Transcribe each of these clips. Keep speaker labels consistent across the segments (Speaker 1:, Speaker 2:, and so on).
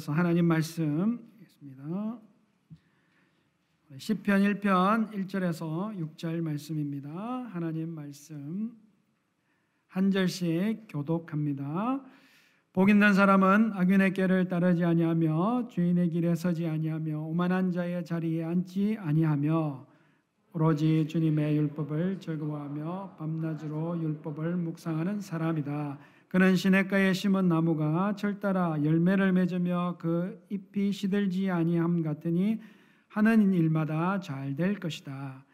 Speaker 1: 이어서 하나님 말씀 있습니다. 시편 1편 1절에서 6절 말씀입니다. 하나님 말씀 한 절씩 교독합니다. 복 있는 사람은 악인의 길을 따르지 아니하며 주인의 길에 서지 아니하며 오만한 자의 자리에 앉지 아니하며 오로지 주님의 율법을 즐거워하며 밤낮으로 율법을 묵상하는 사람이다. 그는 시냇가에 심은 나무가 철따라 열매를 맺으며 그 잎이 시들지 아니함 같으니 하는 일마다 잘 될 것이다.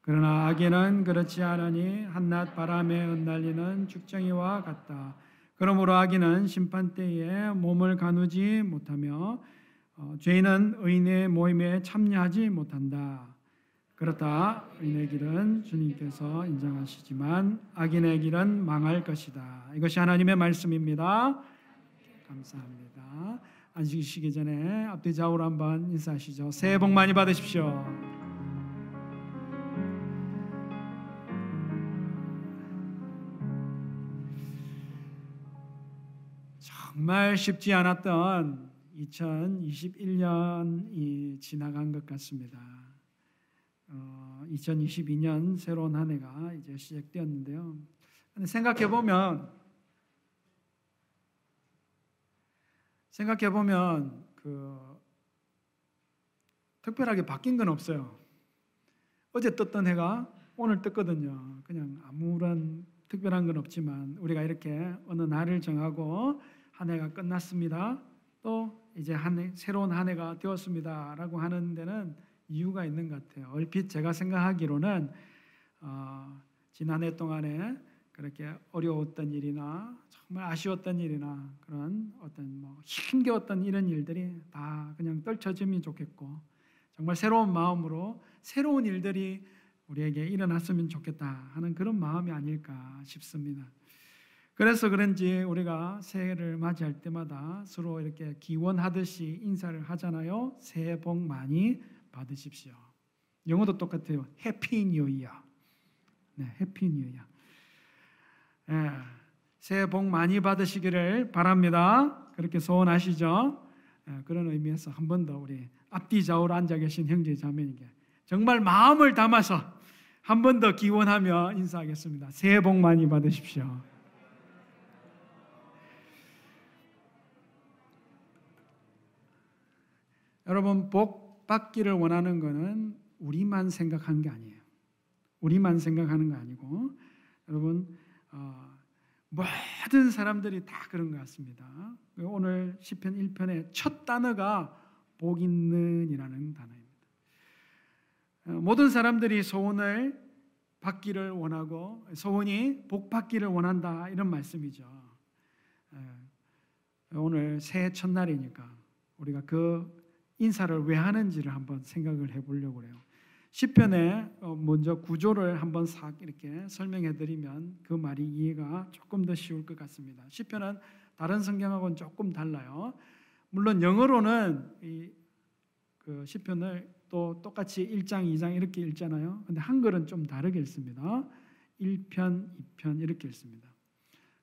Speaker 1: 그러나 악인은 그렇지 않으니 한낮 바람에 흩날리는 죽정이와 같다. 그러므로 악인은 심판 때에 몸을 가누지 못하며 어, 죄인은 의인의 모임에 참여하지 못한다. 그렇다. 의인의 길은 주님께서 인정하시지만 악인의 길은 망할 것이다. 이것이 하나님의 말씀입니다. 감사합니다. 앉으시기 전에 앞뒤 좌우로 한번 인사하시죠. 새해 복 많이 받으십시오. 정말 쉽지 않았던 2021년이 지나간 것 같습니다. 어, 2022년 새로운 한 해가 이제 시작되었는데요. 생각해 보면 생각해 보면 그 특별하게 바뀐 건 없어요. 어제 떴던 해가 오늘 떴거든요. 그냥 아무런 특별한 건 없지만 우리가 이렇게 어느 날을 정하고 한 해가 끝났습니다. 또 이제 한 해, 새로운 한 해가 되었습니다라고 하는 데는 이유가 있는 것 같아요. 얼핏 제가 생각하기로는 어, 지난 해 동안에 그렇게 어려웠던 일이나 정말 아쉬웠던 일이나 그런 어떤 뭐 힘겨웠던 이런 일들이 다 그냥 떨쳐지면 좋겠고 정말 새로운 마음으로 새로운 일들이 우리에게 일어났으면 좋겠다 하는 그런 마음이 아닐까 싶습니다. 그래서 그런지 우리가 새해를 맞이할 때마다 서로 이렇게 기원하듯이 인사를 하잖아요. 새해 복 많이 받으십시오. 영어도 똑같아요. Happy New Year. 네, Happy New Year. 예, 새해 복 많이 받으시기를 바랍니다. 그렇게 소원하시죠? 예, 그런 의미에서 한 번 더 우리 앞뒤 좌우로 앉아 계신 형제 자매에게 정말 마음을 담아서 한 번 더 기원하며 인사하겠습니다. 새해 복 많이 받으십시오. 여러분 복 받기를 원하는 것은 우리만 생각하는 게 아니에요. 우리만 생각하는 거 아니고 여러분 어, 모든 사람들이 다 그런 것 같습니다. 오늘 시편 1편의 첫 단어가 복 있는이라는 단어입니다. 어, 모든 사람들이 소원을 받기를 원하고 소원이 복 받기를 원한다 이런 말씀이죠. 오늘 새해 첫날이니까 우리가 그 인사를 왜 하는지를 한번 생각을 해보려고 그래요. 시편에 어, 먼저 구조를 한번 싹 이렇게 설명해 드리면 그 말이 이해가 조금 더 쉬울 것 같습니다. 시편은 다른 성경하고는 조금 달라요. 물론 영어로는 이 그 시편을 또 똑같이 1장, 2장 이렇게 읽잖아요. 근데 한글은 좀 다르게 읽습니다. 1편, 2편 이렇게 읽습니다.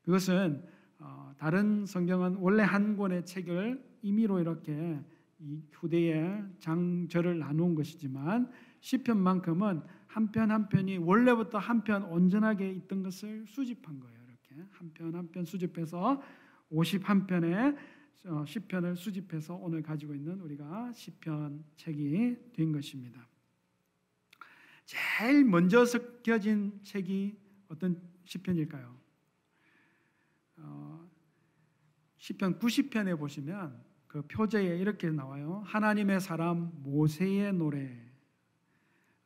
Speaker 1: 그것은 어, 다른 성경은 원래 한 권의 책을 임의로 이렇게 이 후대의 장절을 나누은 것이지만 시편만큼은 한 편 한 편이 원래부터 한 편 온전하게 있던 것을 수집한 거예요. 이렇게 한 편 한 편 수집해서 51편의 어, 시편을 수집해서 오늘 가지고 있는 우리가 시편 책이 된 것입니다. 제일 먼저 섞여진 책이 어떤 시편일까요? 어, 시편 90편에 보시면 그 표제에 이렇게 나와요. 하나님의 사람 모세의 노래.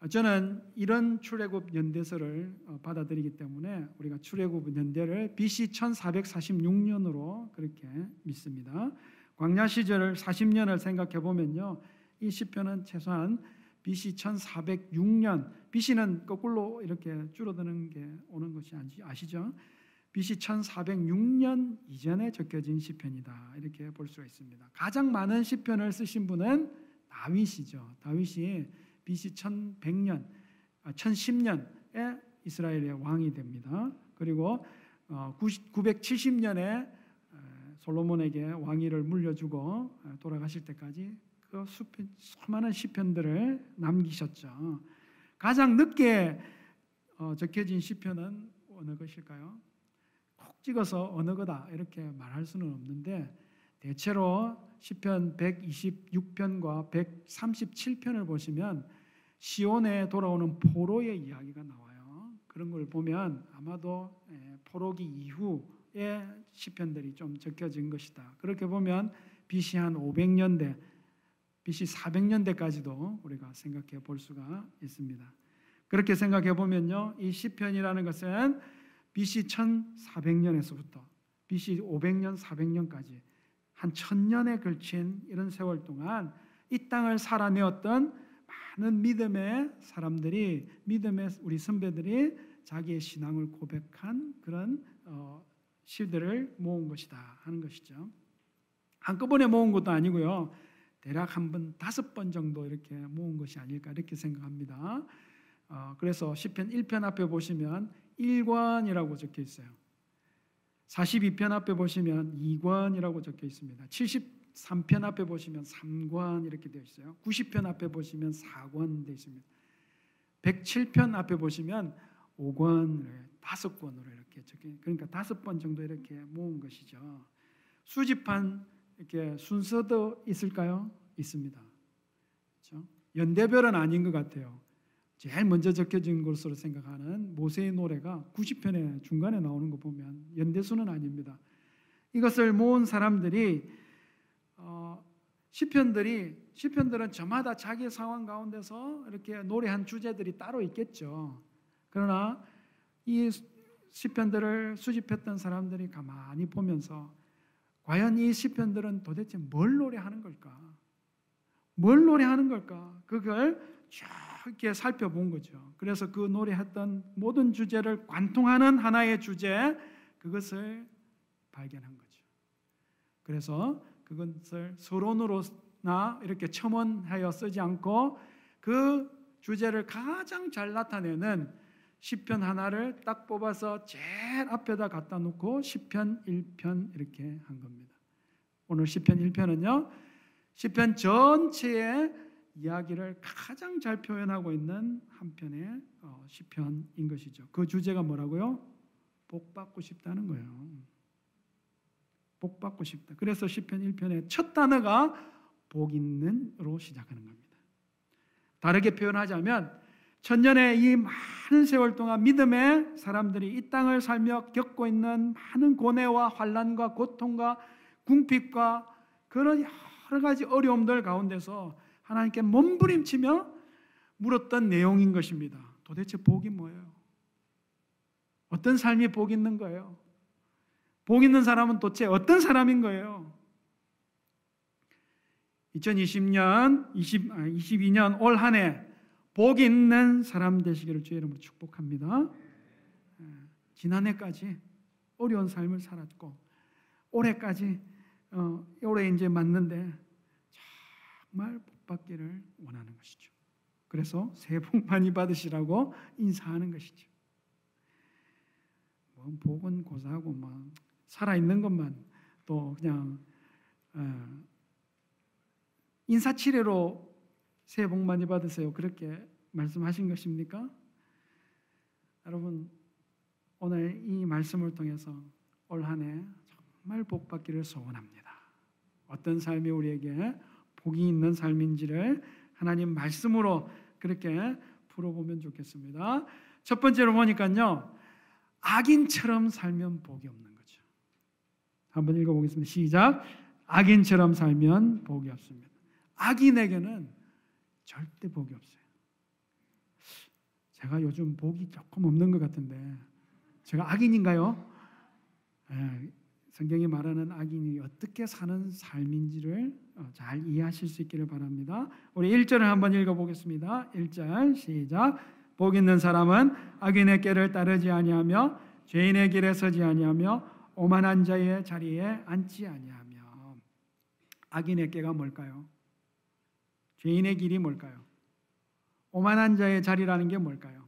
Speaker 1: 저는 이런 출애굽 연대서를 어, 받아들이기 때문에 우리가 출애굽 연대를 BC 1446년으로 그렇게 믿습니다. 광야 시절을 40년을 생각해 보면요. 이 시편은 최소한 BC 1406년, BC는 거꾸로 이렇게 줄어드는 게 오는 것이 아시죠? BC 1406년 이전에 적혀진 시편이다. 이렇게 볼 수가 있습니다. 가장 많은 시편을 쓰신 분은 다윗이죠. 다윗이 BC 1100년, 1010년에 이스라엘의 왕이 됩니다. 그리고 970년에 솔로몬에게 왕위를 물려주고 어, 돌아가실 때까지 그 수많은 시편들을 남기셨죠. 가장 늦게 어, 적혀진 시편은 어느 것일까요? 콕 찍어서 어느 거다 이렇게 말할 수는 없는데 대체로 시편 126편과 137편을 보시면 시온에 돌아오는 포로의 이야기가 나와요. 그런 걸 보면 아마도 예, 포로기 이후의 시편들이 좀 적혀진 것이다. 그렇게 보면 BC 한 500년대, BC 400년대까지도 우리가 생각해 볼 수가 있습니다. 그렇게 생각해 보면요, 이 시편이라는 것은 BC 1400년에서부터 BC 500년, 400년까지 한 천년에 걸친 이런 세월 동안 이 땅을 살아내었던 많은 믿음의 사람들이 믿음의 우리 선배들이 자기의 신앙을 고백한 그런 어, 시들을 모은 것이다 하는 것이죠. 한꺼번에 모은 것도 아니고요. 대략 한 번 다섯 번 정도 이렇게 모은 것이 아닐까 이렇게 생각합니다. 어, 그래서 시편 1편 앞에 보시면 1권이라고 적혀 있어요. 42편 앞에 보시면 2권이라고 적혀 있습니다. 73편 앞에 보시면 3권 이렇게 되어 있어요. 90편 앞에 보시면 4권 되어 있습니다. 107편 앞에 보시면 5권, 다섯 권으로 이렇게 적혀 그러니까 다섯 번 정도 이렇게 모은 것이죠. 수집한 이렇게 순서도 있을까요? 있습니다. 그렇죠? 연대별은 아닌 것 같아요. 제일 먼저 적혀진 것으로 생각하는 모세의 노래가 90편의 중간에 나오는 거 보면 연대수는 아닙니다. 이것을 모은 사람들이 어, 시편들이 시편들은 저마다 자기 상황 가운데서 이렇게 노래한 주제들이 따로 있겠죠. 그러나 이 시편들을 수집했던 사람들이 가만히 보면서 과연 이 시편들은 도대체 뭘 노래하는 걸까? 뭘 노래하는 걸까? 그걸 이 렇게 살펴본 거죠. 그래서 그 노래했던 모든 주제를 관통하는 하나의 주제 그것을 발견한 거죠. 그래서 그것을 서론으로나 이렇게 첨언하여 쓰지 않고 그 주제를 가장 잘 나타내는 시편 하나를 딱 뽑아서 제일 앞에다 갖다 놓고 시편 1편 이렇게 한 겁니다. 오늘 시편 1편은요. 시편 전체의 이야기를 가장 잘 표현하고 있는 한 편의 어, 시편인 것이죠. 그 주제가 뭐라고요? 복 받고 싶다는 거예요. 복 받고 싶다. 그래서 시편 1편의 첫 단어가 복 있는으로 시작하는 겁니다. 다르게 표현하자면 천년의 이 많은 세월 동안 믿음의 사람들이 이 땅을 살며 겪고 있는 많은 고뇌와 환란과 고통과 궁핍과 그런 여러 가지 어려움들 가운데서 하나님께 몸부림치며 물었던 내용인 것입니다. 도대체 복이 뭐예요? 어떤 삶이 복 있는 거예요? 복 있는 사람은 도대체 어떤 사람인 거예요? 2020년, 20, 22년 올 한 해 복 있는 사람 되시기를 주의 이름으로 축복합니다. 예, 지난해까지 어려운 삶을 살았고 올해까지 어, 올해 이제 맞는데 정말 받기를 원하는 것이죠. 그래서 새해 복 많이 받으시라고 인사하는 것이죠. 뭐 복은 고사하고 막 살아 있는 것만 또 그냥 어, 인사치레로 새해 복 많이 받으세요. 그렇게 말씀하신 것입니까? 여러분 오늘 이 말씀을 통해서 올 한해 정말 복 받기를 소원합니다. 어떤 삶이 우리에게 복이 있는 삶인지를 하나님 말씀으로 그렇게 풀어보면 좋겠습니다. 첫 번째로 보니까요, 악인처럼 살면 복이 없는 거죠. 한번 읽어보겠습니다. 시작. 악인처럼 살면 복이 없습니다. 악인에게는 절대 복이 없어요. 제가 요즘 복이 조금 없는 것 같은데, 제가 악인인가요? 네, 성경이 말하는 악인이 어떻게 사는 삶인지를 어, 잘 이해하실 수 있기를 바랍니다. 우리 1절을 한번 읽어보겠습니다. 1절 시작. 복 있는 사람은 악인의 길을 따르지 아니하며 죄인의 길에 서지 아니하며 오만한 자의 자리에 앉지 아니하며 악인의 길가 뭘까요? 죄인의 길이 뭘까요? 오만한 자의 자리라는 게 뭘까요?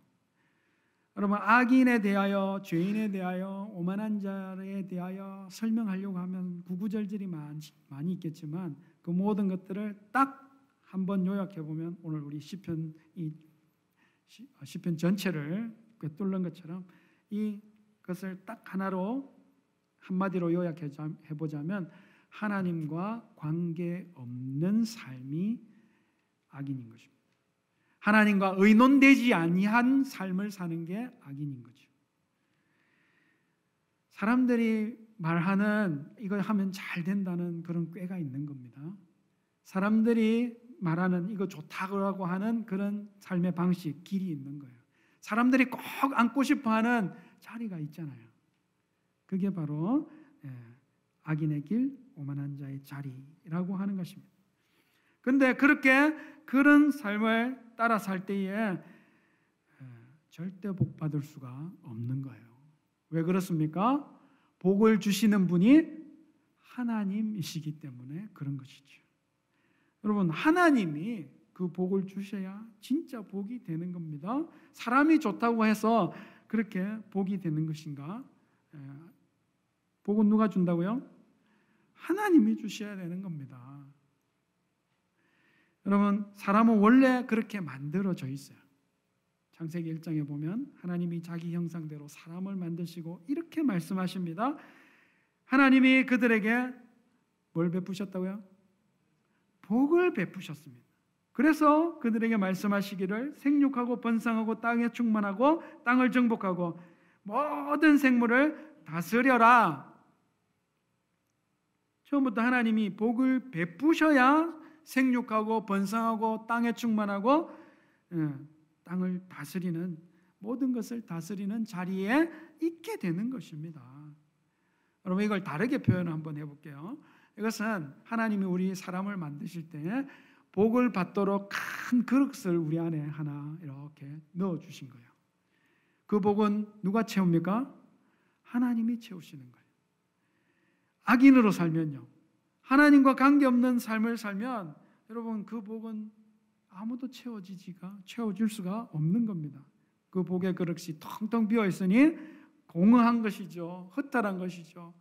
Speaker 1: 여러분 악인에 대하여 죄인에 대하여 오만한 자에 대하여 설명하려고 하면 구구절절이 많, 많이 있겠지만 그 모든 것들을 딱 한 번 요약해 보면 오늘 우리 시편 이 시편 전체를 꿰뚫는 것처럼 이 것을 딱 하나로 한마디로 요약해 보자면 하나님과 관계 없는 삶이 악인인 것입니다. 하나님과 의논되지 아니한 삶을 사는 게 악인인 거죠. 사람들이 말하는 이걸 하면 잘 된다는 그런 꾀가 있는 겁니다. 사람들이 말하는 이거 좋다고 하는 그런 삶의 방식, 길이 있는 거예요. 사람들이 꼭 앉고 싶어 하는 자리가 있잖아요. 그게 바로 예, 악인의 길, 오만한 자의 자리라고 하는 것입니다. 근데 그렇게 그런 삶을 따라 살 때에 절대 복 받을 수가 없는 거예요. 왜 그렇습니까? 복을 주시는 분이 하나님이시기 때문에 그런 것이죠. 여러분, 하나님이 그 복을 주셔야 진짜 복이 되는 겁니다. 사람이 좋다고 해서 그렇게 복이 되는 것인가? 복은 누가 준다고요? 하나님이 주셔야 되는 겁니다. 여러분, 사람은 원래 그렇게 만들어져 있어요. 창세기 1장에 보면 하나님이 자기 형상대로 사람을 만드시고 이렇게 말씀하십니다. 하나님이 그들에게 뭘 베푸셨다고요? 복을 베푸셨습니다. 그래서 그들에게 말씀하시기를 생육하고 번성하고 땅에 충만하고 땅을 정복하고 모든 생물을 다스려라. 처음부터 하나님이 복을 베푸셔야 생육하고 번성하고 땅에 충만하고 예, 땅을 다스리는 모든 것을 다스리는 자리에 있게 되는 것입니다. 여러분 이걸 다르게 표현 한번 해볼게요. 이것은 하나님이 우리 사람을 만드실 때 복을 받도록 큰 그릇을 우리 안에 하나 이렇게 넣어 주신 거예요. 그 복은 누가 채웁니까? 하나님이 채우시는 거예요. 악인으로 살면요. 하나님과 관계없는 삶을 살면 여러분 그 복은 아무도 채워지지가 채워줄 수가 없는 겁니다. 그 복의 그릇이 텅텅 비어 있으니 공허한 것이죠. 허탈한 것이죠.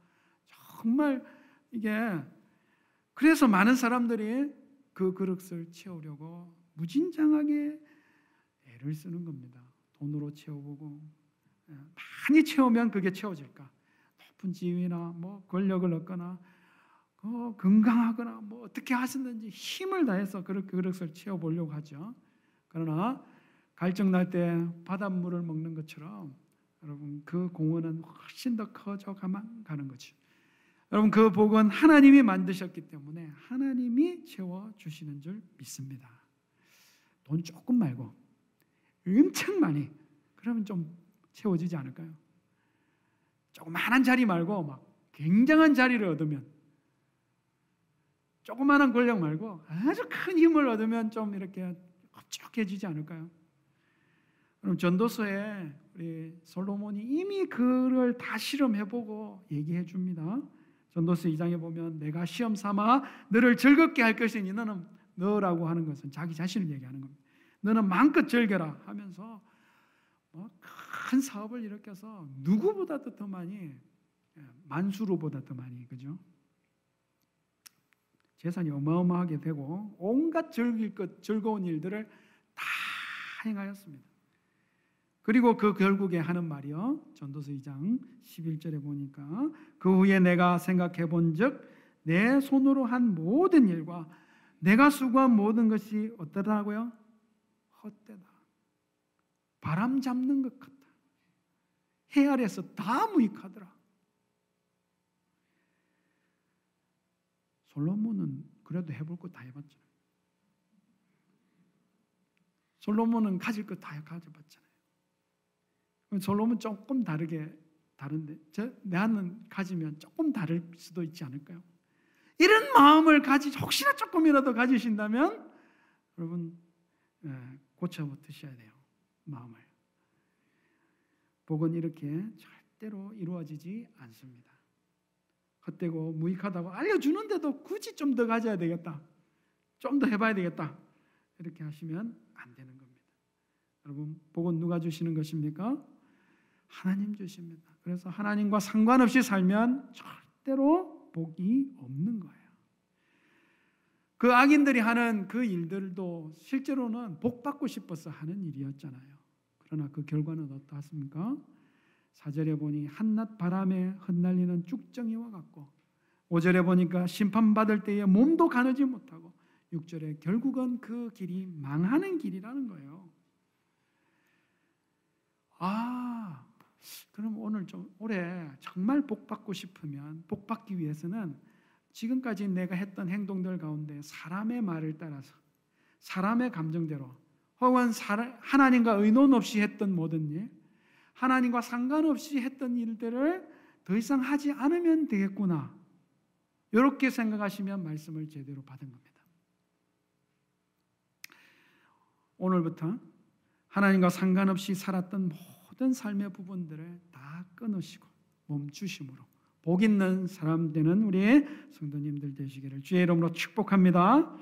Speaker 1: 정말 이게 그래서 많은 사람들이 그 그릇을 채우려고 무진장하게 애를 쓰는 겁니다. 돈으로 채워보고 예, 많이 채우면 그게 채워질까? 높은 지위나 뭐 권력을 얻거나 어, 건강하거나 뭐 어떻게 하셨는지 힘을 다해서 그렇게 그릇을 채워보려고 하죠. 그러나 갈증 날 때 바닷물을 먹는 것처럼 여러분 그 공원은 훨씬 더 커져 가만 가는 거죠. 여러분 그 복은 하나님이 만드셨기 때문에 하나님이 채워 주시는 줄 믿습니다. 돈 조금 말고 엄청 많이 그러면 좀 채워지지 않을까요? 조그마한 자리 말고 막 굉장한 자리를 얻으면 조그마한 권력 말고 아주 큰 힘을 얻으면 좀 이렇게 흡족해지지 않을까요? 그럼 전도서에 우리 솔로몬이 이미 그를 다 실험해보고 얘기해 줍니다. 전도서 2장에 보면 내가 시험 삼아 너를 즐겁게 할 것이니 너는 너라고 하는 것은 자기 자신을 얘기하는 겁니다. 너는 마음껏 즐겨라 하면서 뭐큰 사업을 일으켜서 누구보다도 더 많이 예, 만수로보다 더 많이 그죠? 재산이 어마어마하게 되고 온갖 즐길 것 즐거운 일들을 다 행하였습니다. 그리고 그 결국에 하는 말이요. 전도서 2장 11절에 보니까 그 후에 내가 생각해 본즉 내 손으로 한 모든 일과 내가 수고한 모든 것이 어떠더라고요? 헛되다. 바람 잡는 것 같다. 해 아래서 다 무익하더라. 솔로몬은 그래도 해볼 거 다 해봤잖아요. 솔로몬은 가질 거 다 가져봤잖아요. 솔로몬 조금 다르게 다른데 저 내한은 가지면 조금 다를 수도 있지 않을까요? 이런 마음을 가지 혹시나 조금이라도 가지신다면 여러분 예, 고쳐 드셔야 돼요 마음을. 복은 이렇게 절대로 이루어지지 않습니다. 헛되고 무익하다고 알려주는데도 굳이 좀 더 가져야 되겠다. 좀 더 해봐야 되겠다. 이렇게 하시면 안 되는 겁니다. 여러분, 복은 누가 주시는 것입니까? 하나님 주십니다. 그래서 하나님과 상관없이 살면 절대로 복이 없는 거예요. 그 악인들이 하는 그 일들도 실제로는 복 받고 싶어서 하는 일이었잖아요. 그러나 그 결과는 어떠했습니까? 사절에 보니 한낮 바람에 흩날리는 쭉정이와 같고 5절에 보니까 심판받을 때에 몸도 가누지 못하고 6절에 결국은 그 길이 망하는 길이라는 거예요. 아, 그럼 오늘 좀 올해 정말 복 받고 싶으면 복 받기 위해서는 지금까지 내가 했던 행동들 가운데 사람의 말을 따라서 사람의 감정대로 혹은 하나님과 의논 없이 했던 모든 일, 하나님과 상관없이 했던 일들을 더 이상 하지 않으면 되겠구나. 이렇게 생각하시면 말씀을 제대로 받은 겁니다. 오늘부터 하나님과 상관없이 살았던 모든 삶의 부분들을 다 끊으시고 멈추심으로 복 있는 사람 되는 우리 성도님들 되시기를 주의 이름으로 축복합니다.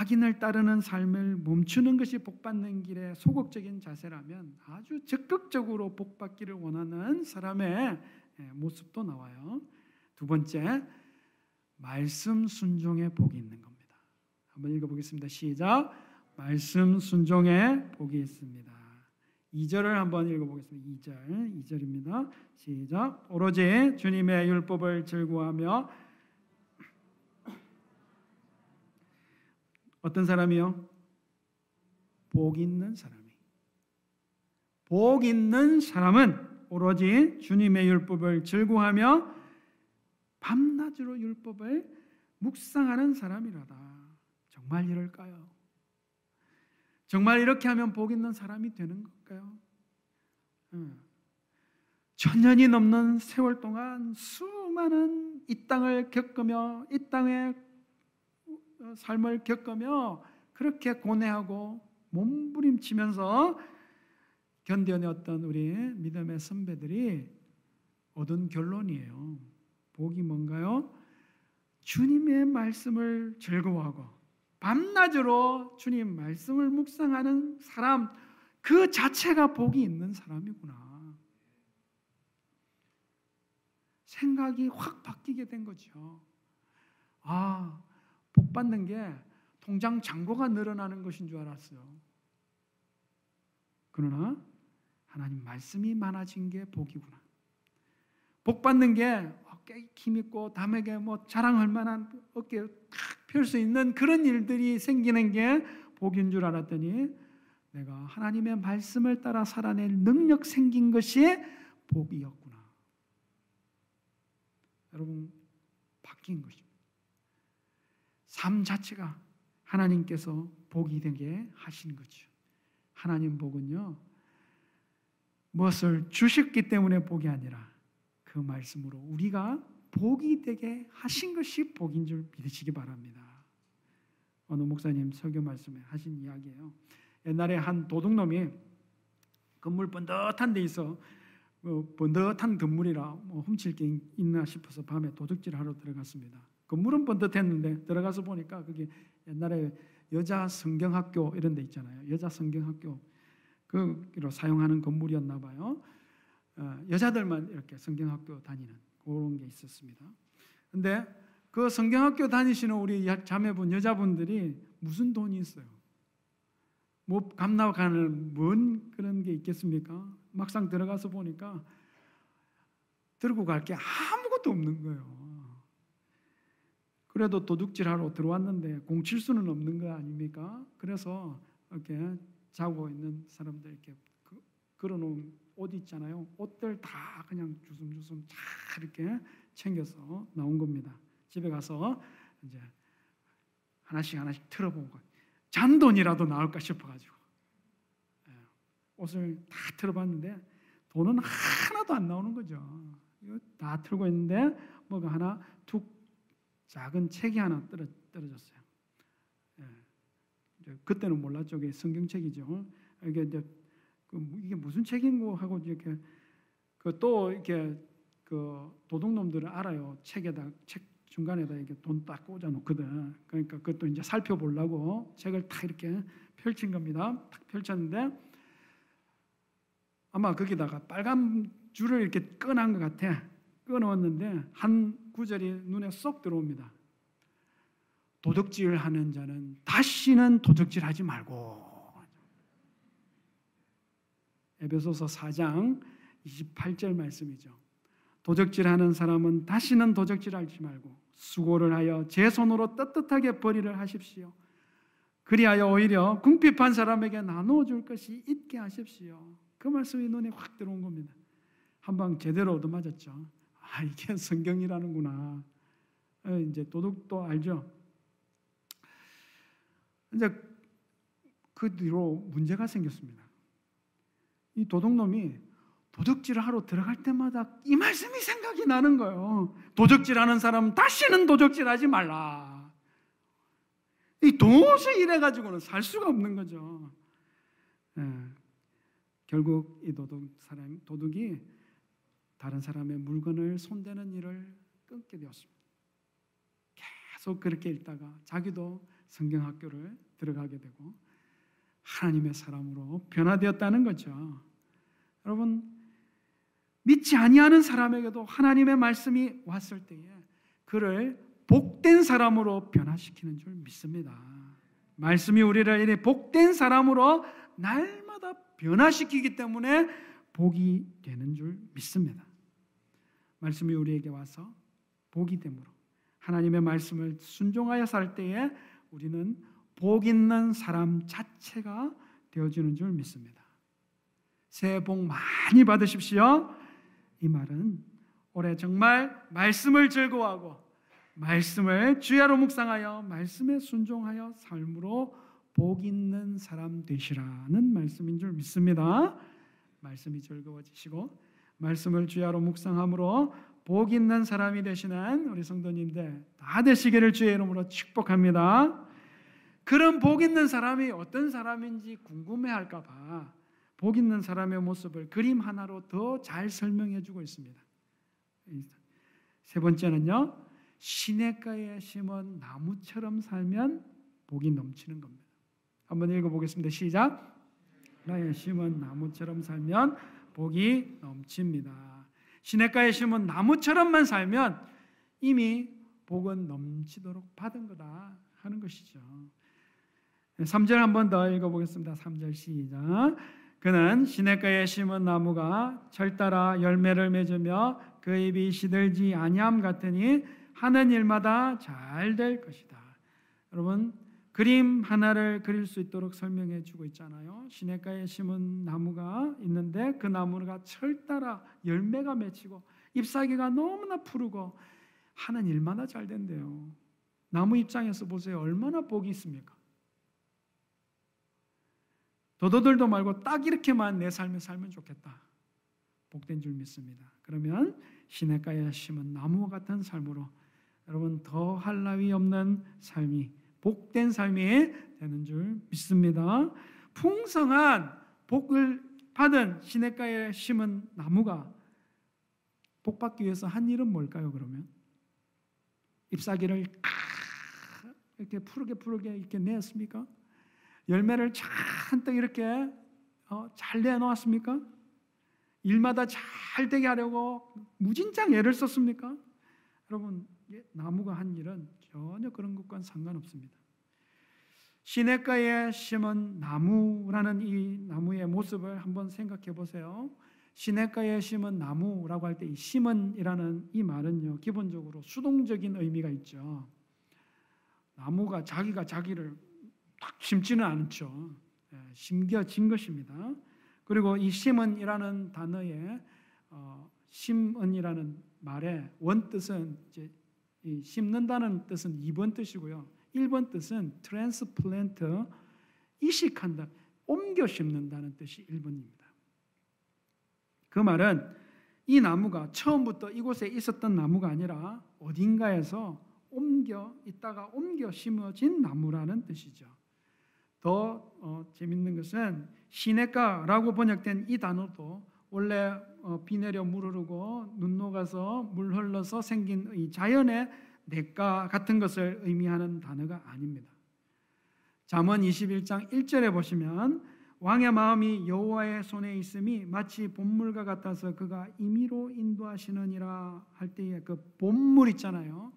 Speaker 1: 악인을 따르는 삶을 멈추는 것이 복받는 길의 소극적인 자세라면 아주 적극적으로 복받기를 원하는 사람의 예, 모습도 나와요. 두 번째, 말씀 순종의 복이 있는 겁니다. 한번 읽어보겠습니다. 시작. 말씀 순종의 복이 있습니다. 2절을 한번 읽어보겠습니다. 2절, 2절입니다. 시작. 오로지 주님의 율법을 즐거워하며 어떤 사람이요? 복 있는 사람이. 복 있는 사람은 오로지 주님의 율법을 즐거워하며 밤낮으로 율법을 묵상하는 사람이라다. 정말 이럴까요? 정말 이렇게 하면 복 있는 사람이 되는 걸까요? 천년이 넘는 세월 동안 수많은 이 땅을 겪으며 이 땅의 삶을 겪으며 그렇게 고뇌하고 몸부림치면서 견뎌냈던 우리 믿음의 선배들이 얻은 결론이에요. 복이 뭔가요? 주님의 말씀을 즐거워하고 밤낮으로 주님 말씀을 묵상하는 사람 그 자체가 복이 있는 사람이구나. 생각이 확 바뀌게 된 거죠. 아, 복 받는 게 통장 잔고가 늘어나는 것인 줄 알았어요. 그러나 하나님 말씀이 많아진 게 복이구나. 복 받는 게 어깨 힘 있고 남에게 뭐 자랑할 만한 어깨 펼수 있는 그런 일들이 생기는 게 복인 줄 알았더니 내가 하나님의 말씀을 따라 살아낼 능력 생긴 것이 복이었구나. 여러분 바뀐 것입니다. 삶 자체가 하나님께서 복이 되게 하신 거죠. 하나님 복은요, 무엇을 주셨기 때문에 복이 아니라 그 말씀으로 우리가 복이 되게 하신 것이 복인 줄 믿으시기 바랍니다. 어느 목사님 설교 말씀에 하신 이야기예요. 옛날에 한 도둑놈이 건물 번듯한 데 있어 뭐 번듯한 건물이라 뭐 훔칠 게 있나 싶어서 밤에 도둑질 하러 들어갔습니다. 건물은 번듯했는데 들어가서 보니까 그게 옛날에 여자 성경학교 이런 데 있잖아요. 여자 성경학교 그로 사용하는 건물이었나 봐요. 어, 여자들만 이렇게 성경학교 다니는 그런 게 있었습니다. 근데 그 성경학교 다니시는 우리 자매분 여자분들이 무슨 돈이 있어요? 뭐 감나가는 뭔 그런 게 있겠습니까? 막상 들어가서 보니까 들고 갈 게 아무것도 없는 거예요. 그래도 도둑질하러 들어왔는데 공칠 수는 없는 거 아닙니까? 그래서 이렇게 자고 있는 사람들 이렇게 그, 걸어놓은 옷 있잖아요. 옷들 다 그냥 주섬주섬 잘 이렇게 챙겨서 나온 겁니다. 집에 가서 이제 하나씩 하나씩 틀어보고 잔돈이라도 나올까 싶어가지고 예, 옷을 다 틀어봤는데 돈은 하나도 안 나오는 거죠. 다 틀고 있는데 뭐가 하나 툭 작은 책이 하나 떨어, 떨어졌어요. 예. 그때는 몰랐죠. 이게 성경책이죠. 이게 이제 그 이게 무슨 책인고 하고 이렇게 그 또 이렇게 그 도둑놈들은 알아요. 책에다 책 중간에다 이렇게 돈 딱 꽂아 놓거든. 그러니까 그것도 이제 살펴보려고 책을 딱 이렇게 펼친 겁니다. 딱 펼쳤는데 아마 거기다가 빨간 줄을 이렇게 꺼놓은 것 같아. 꺼놓았는데 한 구절이 눈에 쏙 들어옵니다. 도둑질 하는 자는 다시는 도둑질 하지 말고. 에베소서 4장 28절 말씀이죠. 도적질 하는 사람은 다시는 도적질 하지 말고 수고를 하여 제 손으로 떳떳하게 벌이를 하십시오. 그리하여 오히려 궁핍한 사람에게 나누어 줄 것이 있게 하십시오. 그 말씀이 눈에 확 들어온 겁니다. 한 방 제대로 얻어맞았죠. 아, 이게 성경이라는구나. 어, 이제 도둑도 알죠. 이제 그 뒤로 문제가 생겼습니다. 이 도둑놈이 도둑질을 하러 들어갈 때마다 이 말씀이 생각이 나는 거예요. 도둑질하는 사람은 다시는 도둑질하지 말라. 이 도저히 이래 가지고는 살 수가 없는 거죠. 예. 결국 이 도둑 사람 도둑이 다른 사람의 물건을 손대는 일을 끊게 되었습니다. 계속 그렇게 있다가 자기도 성경 학교를 들어가게 되고 하나님의 사람으로 변화되었다는 거죠. 여러분 믿지 아니하는 사람에게도 하나님의 말씀이 왔을 때에 그를 복된 사람으로 변화시키는 줄 믿습니다. 말씀이 우리를 이래 복된 사람으로 날마다 변화시키기 때문에 복이 되는 줄 믿습니다. 말씀이 우리에게 와서 복이 되므로 하나님의 말씀을 순종하여 살 때에 우리는 복 있는 사람 자체가 되어지는 줄 믿습니다. 새해 복 많이 받으십시오. 이 말은 올해 정말 말씀을 즐거워하고 말씀을 주야로 묵상하여 말씀에 순종하여 삶으로 복 있는 사람 되시라는 말씀인 줄 믿습니다. 말씀이 즐거워지시고 말씀을 주야로 묵상함으로 복 있는 사람이 되시는 우리 성도님들 다 되시기를 주의 이름으로 축복합니다. 그런 복 있는 사람이 어떤 사람인지 궁금해할까 봐. 복 있는 사람의 모습을 그림 하나로 더 잘 설명해 주고 있습니다. 세 번째는요. 시냇가에 심은 나무처럼 살면 복이 넘치는 겁니다. 한번 읽어 보겠습니다. 시작. 나에 심은 나무처럼 살면 복이 넘칩니다. 시냇가에 심은 나무처럼만 살면 이미 복은 넘치도록 받은 거다 하는 것이죠. 3절 한 번 더 읽어 보겠습니다. 3절 시작. 그는 시냇가에 심은 나무가 철 따라 열매를 맺으며 그 잎이 시들지 아니함 같으니 하는 일마다 잘 될 것이다. 여러분 그림 하나를 그릴 수 있도록 설명해 주고 있잖아요. 시냇가에 심은 나무가 있는데 그 나무가 철 따라 열매가 맺히고 잎사귀가 너무나 푸르고 하는 일마다 잘 된대요. 나무 입장에서 보세요. 얼마나 복이 있습니까? 더더들도 말고 딱 이렇게만 내 삶을 살면 좋겠다. 복된 줄 믿습니다. 그러면 시냇가에 심은 나무와 같은 삶으로 여러분 더할 나위 없는 삶이 복된 삶이 되는 줄 믿습니다. 풍성한 복을 받은 시냇가에 심은 나무가 복 받기 위해서 한 일은 뭘까요? 그러면 잎사귀를 이렇게 푸르게 푸르게 이렇게 내었습니까? 열매를 잔뜩 이렇게 어, 잘 내놓았습니까? 일마다 잘 되게 하려고 무진장 애를 썼습니까? 여러분 나무가 한 일은 전혀 그런 것과는 상관없습니다. 시냇가에 심은 나무라는 이 나무의 모습을 한번 생각해 보세요. 시냇가에 심은 나무라고 할 때 이 심은이라는 이 말은요 기본적으로 수동적인 의미가 있죠. 나무가 자기가 자기를 딱 심지는 않죠. 예, 심겨진 것입니다. 그리고 이 심은이라는 단어에 어, 심은이라는 말의 원뜻은 이제 이 심는다는 뜻은 2번 뜻이고요. 1번 뜻은 transplant 이식한다, 옮겨 심는다는 뜻이 1번입니다. 그 말은 이 나무가 처음부터 이곳에 있었던 나무가 아니라 어딘가에서 옮겨 있다가 옮겨 심어진 나무라는 뜻이죠. 더 어, 재밌는 것은 시냇가라고 번역된 이 단어도 원래 어, 비 내려 물 흐르고 눈 녹아서 물 흘러서 생긴 이 자연의 냇가 같은 것을 의미하는 단어가 아닙니다. 잠언 21장 1절에 보시면 왕의 마음이 여호와의 손에 있음이 마치 본물과 같아서 그가 임의로 인도하시느니라 할 때에 그 본물 있잖아요.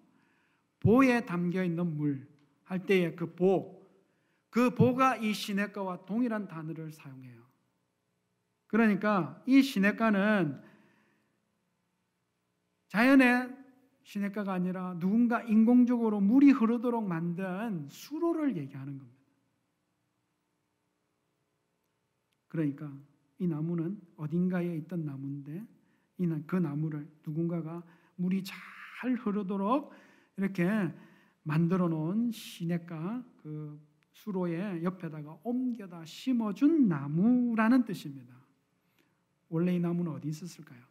Speaker 1: 보에 담겨 있는 물 할 때에 그 보, 그 보가 이 시냇가와 동일한 단어를 사용해요. 그러니까 이 시냇가는 자연의 시냇가가 아니라 누군가 인공적으로 물이 흐르도록 만든 수로를 얘기하는 겁니다. 그러니까 이 나무는 어딘가에 있던 나무인데 그 나무를 누군가가 물이 잘 흐르도록 이렇게 만들어 놓은 시냇가 그 수로의 옆에다가 옮겨다 심어준 나무라는 뜻입니다. 원래 이 나무는 어디 있었을까요?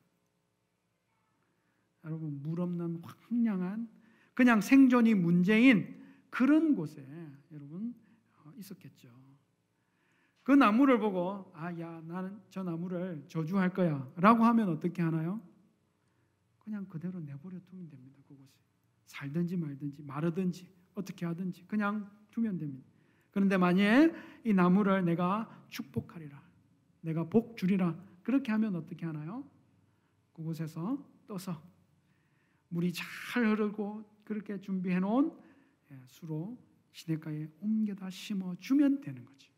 Speaker 1: 여러분 물 없는 황량한 그냥 생존이 문제인 그런 곳에 여러분 어, 있었겠죠. 그 나무를 보고 아 야 나는 저 나무를 저주할 거야 라고 하면 어떻게 하나요? 그냥 그대로 내버려 두면 됩니다. 그곳에 살든지 말든지 마르든지 어떻게 하든지 그냥 두면 됩니다. 그런데 만약 이 나무를 내가 축복하리라, 내가 복 주리라 그렇게 하면 어떻게 하나요? 그곳에서 떠서 물이 잘 흐르고 그렇게 준비해 놓은 예, 수로 시냇가에 옮겨다 심어 주면 되는 거죠.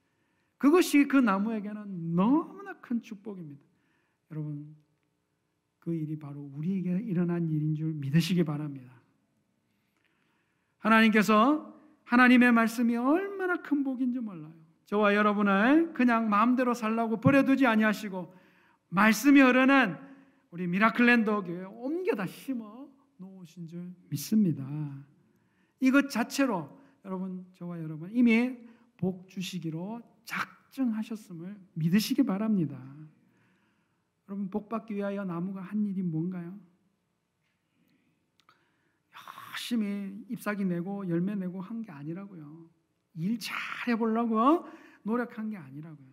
Speaker 1: 그것이 그 나무에게는 너무나 큰 축복입니다. 여러분, 그 일이 바로 우리에게 일어난 일인 줄 믿으시기 바랍니다. 하나님께서 하나님의 말씀이 얼마나 큰 복인지 몰라요. 저와 여러분을 그냥 마음대로 살라고 버려두지 아니하시고 말씀이 흐르는 우리 미라클랜더 교회 옮겨다 심어 놓으신 줄 믿습니다. 이것 자체로 여러분 저와 여러분 이미 복 주시기로 작정하셨음을 믿으시기 바랍니다. 여러분 복 받기 위하여 나무가 한 일이 뭔가요? 열심히 잎사귀 내고 열매 내고 한 게 아니라고요. 일 잘 해 보려고 노력한 게 아니라고요.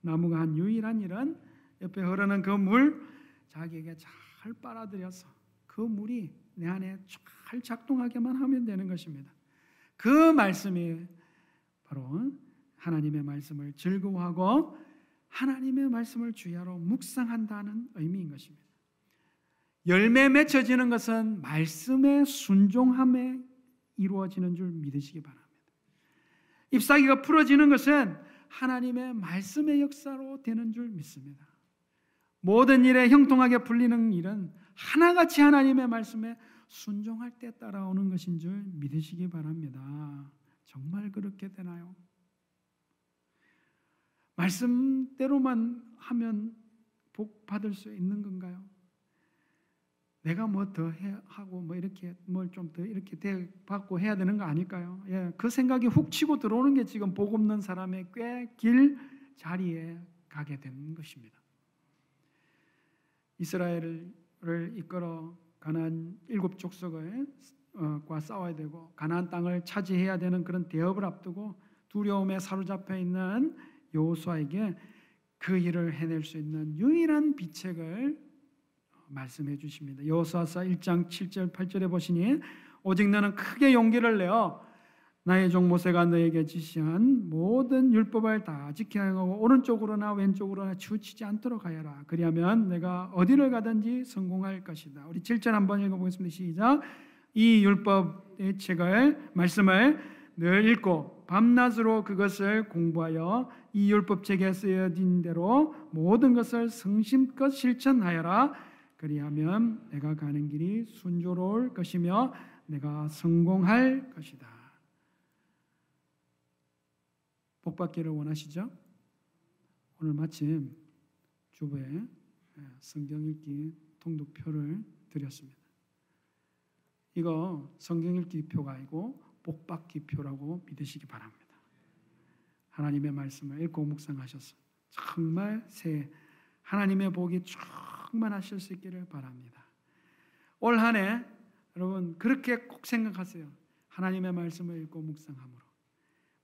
Speaker 1: 나무가 한 유일한 일은 옆에 흐르는 그 물 자기에게 잘 빨아들여서 그 물이 내 안에 잘 작동하게만 하면 되는 것입니다. 그 말씀이 바로 하나님의 말씀을 즐거워하고 하나님의 말씀을 주야로 묵상한다는 의미인 것입니다. 열매 맺혀지는 것은 말씀의 순종함에 이루어지는 줄 믿으시기 바랍니다. 잎사귀가 풀어지는 것은 하나님의 말씀의 역사로 되는 줄 믿습니다. 모든 일에 형통하게 풀리는 일은 하나같이 하나님의 말씀에 순종할 때 따라오는 것인 줄 믿으시기 바랍니다. 정말 그렇게 되나요? 말씀대로만 하면 복 받을 수 있는 건가요? 내가 뭐 더 하고 뭐 이렇게 뭘 좀 더 이렇게 대 받고 해야 되는 거 아닐까요? 예, 그 생각이 훅 치고 들어오는 게 지금 복 없는 사람의 꽤 길 자리에 가게 된 것입니다. 이스라엘을 이끌어 가나안 일곱 족속을 어, 과 싸워야 되고 가나안 땅을 차지해야 되는 그런 대업을 앞두고 두려움에 사로잡혀 있는 여호수아에게 그 일을 해낼 수 있는 유일한 비책을 말씀해 주십니다. 여호수아서 1장 7절 8절에 보시니 오직 너는 크게 용기를 내어 나의 종 모세가 너에게 지시한 모든 율법을 다 지켜야 하고 오른쪽으로나 왼쪽으로나 치우치지 않도록 하여라. 그리하면 내가 어디를 가든지 성공할 것이다. 우리 7절 한번 읽어보겠습니다. 시작. 이 율법의 책을 말씀을 늘 읽고 밤낮으로 그것을 공부하여 이 율법 책에 쓰여진 대로 모든 것을 성심껏 실천하여라. 그리하면 내가 가는 길이 순조로울 것이며 내가 성공할 것이다. 복 받기를 원하시죠? 오늘 마침 주부에 성경 읽기 통독표를 드렸습니다. 이거 성경 읽기 표가 아니고 복 받기 표라고 믿으시기 바랍니다. 하나님의 말씀을 읽고 묵상하셔서 정말 새 하나님의 복이 충만하실 수 있기를 바랍니다. 올 한해 여러분 그렇게 꼭 생각하세요. 하나님의 말씀을 읽고 묵상함으로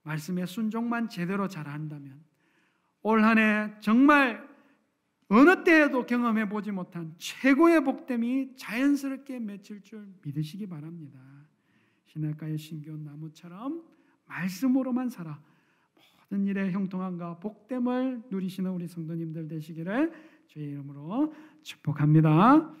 Speaker 1: 말씀의 순종만 제대로 잘한다면 올 한 해 정말 어느 때에도 경험해 보지 못한 최고의 복됨이 자연스럽게 맺힐 줄 믿으시기 바랍니다. 시냇가의 신기온 나무처럼 말씀으로만 살아 모든 일에 형통함과 복됨을 누리시는 우리 성도님들 되시기를 주의 이름으로 축복합니다.